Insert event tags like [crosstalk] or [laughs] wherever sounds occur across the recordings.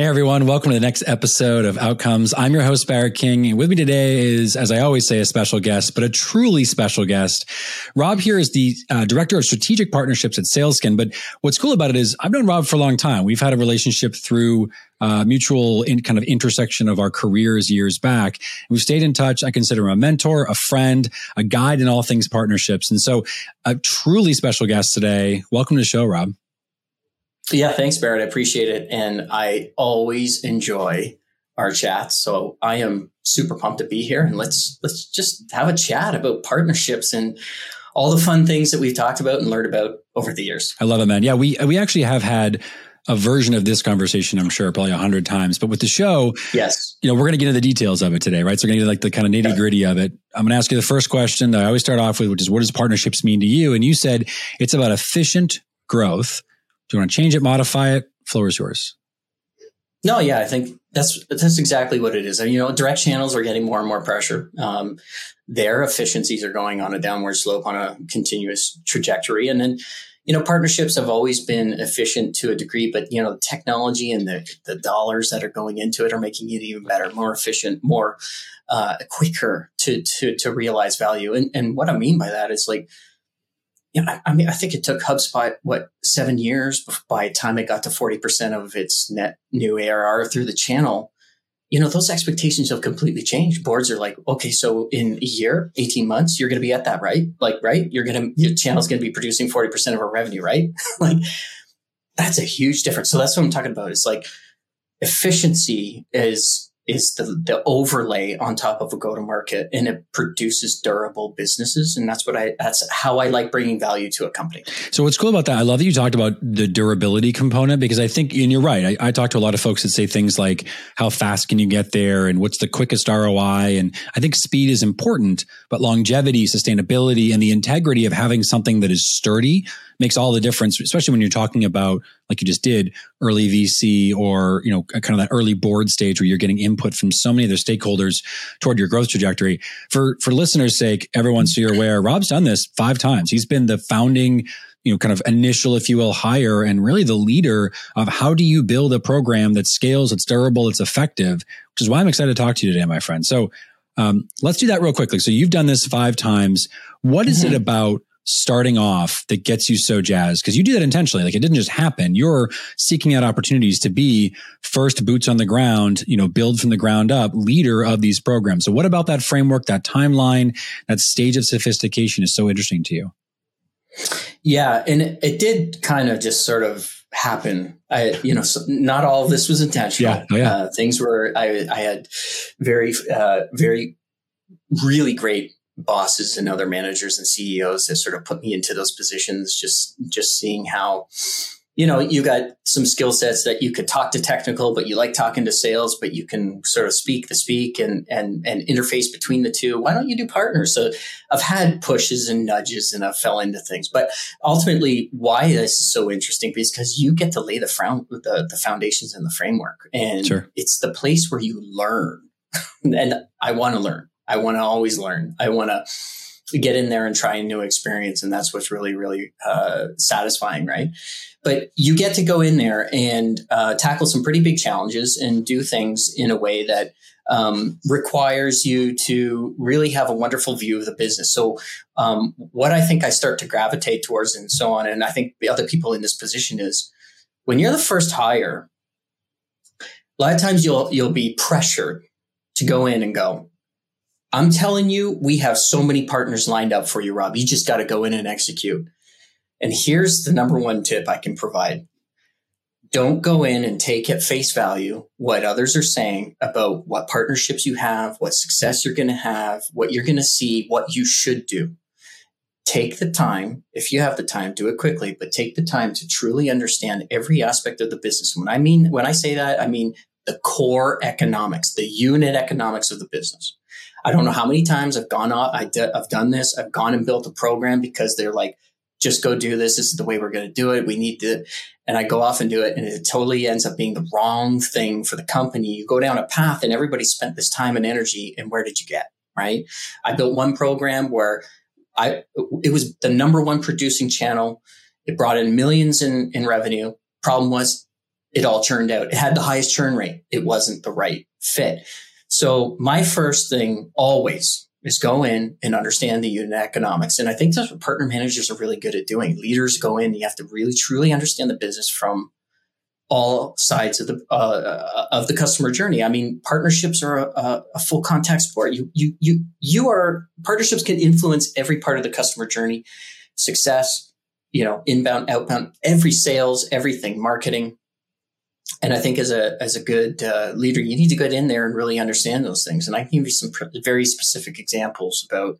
Hey everyone, welcome to the next episode of Outcomes. I'm your host, Barrett King. And with me today is, as I always say, a special guest, but a truly special guest. Rob here is the uh, Director of Strategic Partnerships at Salesken. But what's cool about it is I've known Rob for a long time. We've had a relationship through uh, mutual in kind of intersection of our careers years back. We've stayed in touch. I consider him a mentor, a friend, a guide in all things partnerships. And so a truly special guest today. Welcome to the show, Rob. Yeah, thanks, Barrett. I appreciate it. And I always enjoy our chats. So I am super pumped to be here and let's let's just have a chat about partnerships and all the fun things that we've talked about and learned about over the years. I love it, man. Yeah, we we actually have had a version of this conversation, I'm sure, probably a hundred times. But with the show, yes, you know, we're going to get into the details of it today, right? So we're going to get like the kind of nitty gritty of it. I'm going to ask you the first question that I always start off with, which is, what does partnerships mean to you? And you said it's about efficient growth do you want to change it, modify it? Floor is yours. No, yeah, I think that's that's exactly what it is. You know, direct channels are getting more and more pressure. Um, their efficiencies are going on a downward slope on a continuous trajectory, and then you know partnerships have always been efficient to a degree, but you know the technology and the the dollars that are going into it are making it even better, more efficient, more uh, quicker to to to realize value. And and what I mean by that is like know, I, I, mean, I think it took HubSpot what seven years by the time it got to 40% of its net new ARR through the channel. You know, those expectations have completely changed. Boards are like, okay, so in a year, 18 months, you're going to be at that, right? Like, right? You're going to, your channel's going to be producing 40% of our revenue, right? [laughs] like, that's a huge difference. So that's what I'm talking about. It's like efficiency is is the, the overlay on top of a go to market and it produces durable businesses. And that's what I, that's how I like bringing value to a company. So what's cool about that, I love that you talked about the durability component because I think, and you're right. I, I talk to a lot of folks that say things like, how fast can you get there? And what's the quickest ROI? And I think speed is important, but longevity, sustainability, and the integrity of having something that is sturdy makes all the difference, especially when you're talking about, like you just did, early VC or, you know, kind of that early board stage where you're getting input from so many other stakeholders toward your growth trajectory. For, for listeners' sake, everyone so you're aware, Rob's done this five times. He's been the founding you know, kind of initial, if you will, hire and really the leader of how do you build a program that scales, it's durable, it's effective, which is why I'm excited to talk to you today, my friend. So um, let's do that real quickly. So you've done this five times. What is mm-hmm. it about starting off that gets you so jazzed? Because you do that intentionally. Like it didn't just happen. You're seeking out opportunities to be first boots on the ground, you know, build from the ground up leader of these programs. So what about that framework, that timeline, that stage of sophistication is so interesting to you? Yeah. And it, it did kind of just sort of happen. I, you know, so not all of this was intentional. Yeah. Oh, yeah. Uh, things were, I, I had very, uh, very, really great bosses and other managers and CEOs that sort of put me into those positions. Just just seeing how you know you got some skill sets that you could talk to technical, but you like talking to sales, but you can sort of speak the speak and and and interface between the two. Why don't you do partners? So I've had pushes and nudges, and I fell into things. But ultimately, why this is so interesting is because you get to lay the, front, the the foundations and the framework, and sure. it's the place where you learn. [laughs] and I want to learn. I want to always learn. I want to get in there and try a new experience. And that's what's really, really uh, satisfying, right? But you get to go in there and uh, tackle some pretty big challenges and do things in a way that um, requires you to really have a wonderful view of the business. So, um, what I think I start to gravitate towards and so on, and I think the other people in this position is when you're the first hire, a lot of times you'll you'll be pressured to go in and go, I'm telling you, we have so many partners lined up for you, Rob. You just got to go in and execute. And here's the number one tip I can provide. Don't go in and take at face value what others are saying about what partnerships you have, what success you're going to have, what you're going to see, what you should do. Take the time, if you have the time, do it quickly, but take the time to truly understand every aspect of the business. When I mean, when I say that, I mean the core economics, the unit economics of the business. I don't know how many times I've gone off, I have done this. I've gone and built a program because they're like, just go do this. This is the way we're going to do it. We need to, and I go off and do it. And it totally ends up being the wrong thing for the company. You go down a path and everybody spent this time and energy. And where did you get? Right. I built one program where I, it was the number one producing channel. It brought in millions in, in revenue. Problem was it all churned out. It had the highest churn rate. It wasn't the right fit. So my first thing always is go in and understand the unit economics. And I think that's what partner managers are really good at doing. Leaders go in, you have to really truly understand the business from all sides of the uh, of the customer journey. I mean, partnerships are a, a, full contact sport. You you you you are partnerships can influence every part of the customer journey, success, you know, inbound, outbound, every sales, everything, marketing. And I think as a as a good uh, leader, you need to get in there and really understand those things. And I can give you some very specific examples about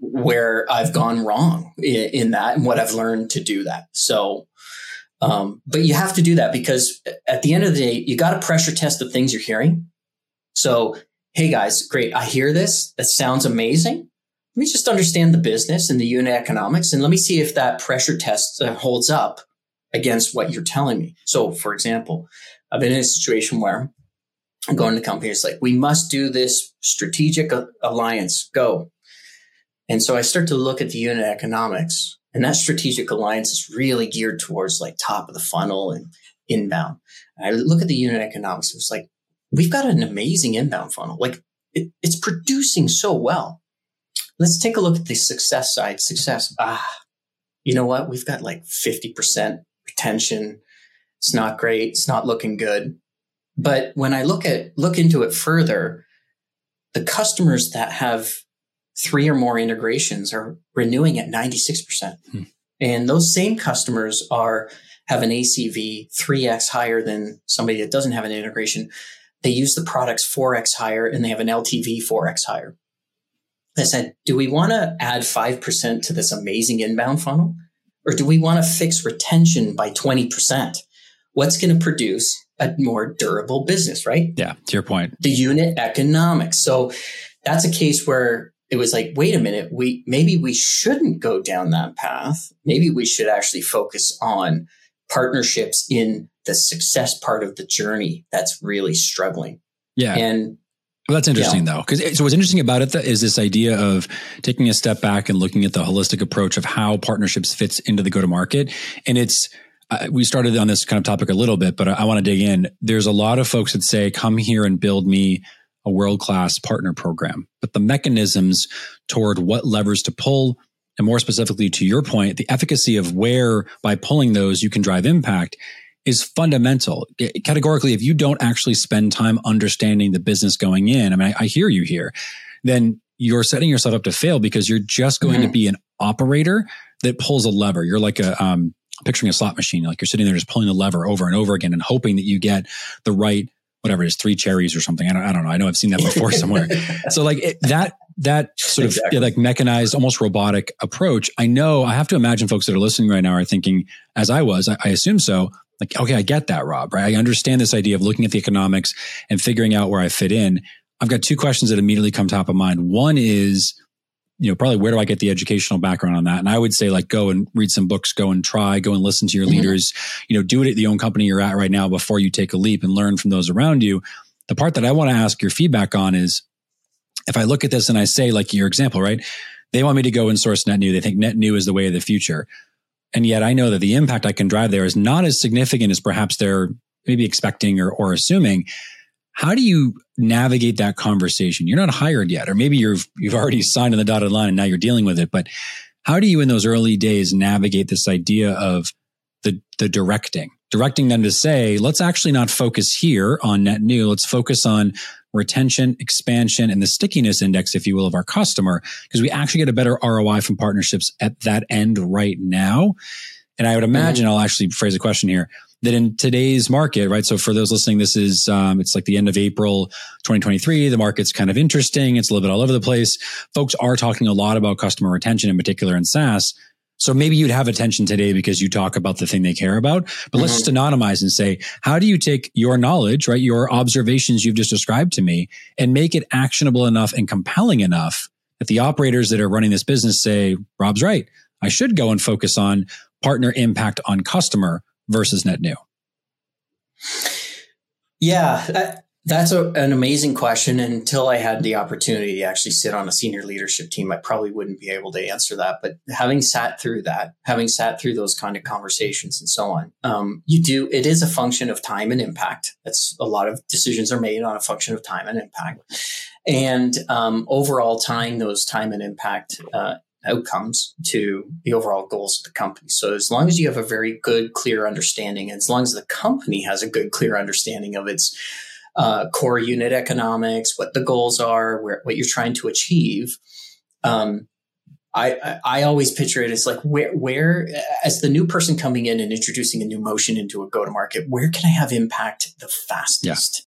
where I've gone wrong in, in that and what I've learned to do that. So, um, but you have to do that because at the end of the day, you got to pressure test the things you're hearing. So, hey guys, great, I hear this. That sounds amazing. Let me just understand the business and the unit economics, and let me see if that pressure test uh, holds up against what you're telling me. So, for example, I've been in a situation where I'm going to the company. It's like, we must do this strategic alliance, go. And so I start to look at the unit economics, and that strategic alliance is really geared towards like top of the funnel and inbound. And I look at the unit economics, it's like, we've got an amazing inbound funnel. Like, it, it's producing so well. Let's take a look at the success side. Success. Ah, you know what? We've got like 50% retention. It's not great. It's not looking good. But when I look at look into it further, the customers that have three or more integrations are renewing at 96%. Hmm. And those same customers are have an ACV 3x higher than somebody that doesn't have an integration. They use the products 4x higher and they have an LTV 4x higher. I said, do we want to add 5% to this amazing inbound funnel? Or do we want to fix retention by 20%? What's going to produce a more durable business, right? Yeah, to your point. The unit economics. So that's a case where it was like, wait a minute, we maybe we shouldn't go down that path. Maybe we should actually focus on partnerships in the success part of the journey that's really struggling. Yeah. And well, that's interesting yeah. though, because so what's interesting about it is this idea of taking a step back and looking at the holistic approach of how partnerships fits into the go to market. And it's, uh, we started on this kind of topic a little bit, but I, I want to dig in. There's a lot of folks that say, come here and build me a world class partner program, but the mechanisms toward what levers to pull, and more specifically to your point, the efficacy of where by pulling those you can drive impact is fundamental. Categorically, if you don't actually spend time understanding the business going in, I mean, I, I hear you here, then you're setting yourself up to fail because you're just going mm-hmm. to be an operator that pulls a lever. You're like a, um, picturing a slot machine, like you're sitting there just pulling the lever over and over again and hoping that you get the right, whatever it is, three cherries or something. I don't, I don't know. I know I've seen that before [laughs] somewhere. So like it, that, that sort of yeah, like mechanized, almost robotic approach. I know I have to imagine folks that are listening right now are thinking, as I was, I, I assume so, like, okay, I get that, Rob, right? I understand this idea of looking at the economics and figuring out where I fit in. I've got two questions that immediately come top of mind. One is, you know, probably where do I get the educational background on that? And I would say like go and read some books, go and try, go and listen to your mm-hmm. leaders, you know, do it at the own company you're at right now before you take a leap and learn from those around you. The part that I want to ask your feedback on is if I look at this and I say like your example, right? They want me to go and source net new. They think net new is the way of the future. And yet I know that the impact I can drive there is not as significant as perhaps they're maybe expecting or, or assuming. How do you navigate that conversation? You're not hired yet, or maybe you've, you've already signed on the dotted line and now you're dealing with it. But how do you in those early days navigate this idea of the, the directing, directing them to say, let's actually not focus here on net new. Let's focus on retention, expansion, and the stickiness index, if you will, of our customer, because we actually get a better ROI from partnerships at that end right now. And I would imagine mm-hmm. I'll actually phrase a question here that in today's market, right? So for those listening, this is, um, it's like the end of April 2023. The market's kind of interesting. It's a little bit all over the place. Folks are talking a lot about customer retention in particular in SaaS. So maybe you'd have attention today because you talk about the thing they care about. But mm-hmm. let's just anonymize and say, how do you take your knowledge, right? Your observations you've just described to me and make it actionable enough and compelling enough that the operators that are running this business say, Rob's right. I should go and focus on partner impact on customer versus net new. Yeah. That's a, an amazing question. And until I had the opportunity to actually sit on a senior leadership team, I probably wouldn't be able to answer that. But having sat through that, having sat through those kind of conversations and so on, um, you do, it is a function of time and impact. That's a lot of decisions are made on a function of time and impact. And um, overall, tying those time and impact uh, outcomes to the overall goals of the company. So as long as you have a very good, clear understanding, and as long as the company has a good, clear understanding of its uh, core unit economics, what the goals are, where, what you're trying to achieve. Um, I, I always picture it as like where where as the new person coming in and introducing a new motion into a go to market, where can I have impact the fastest?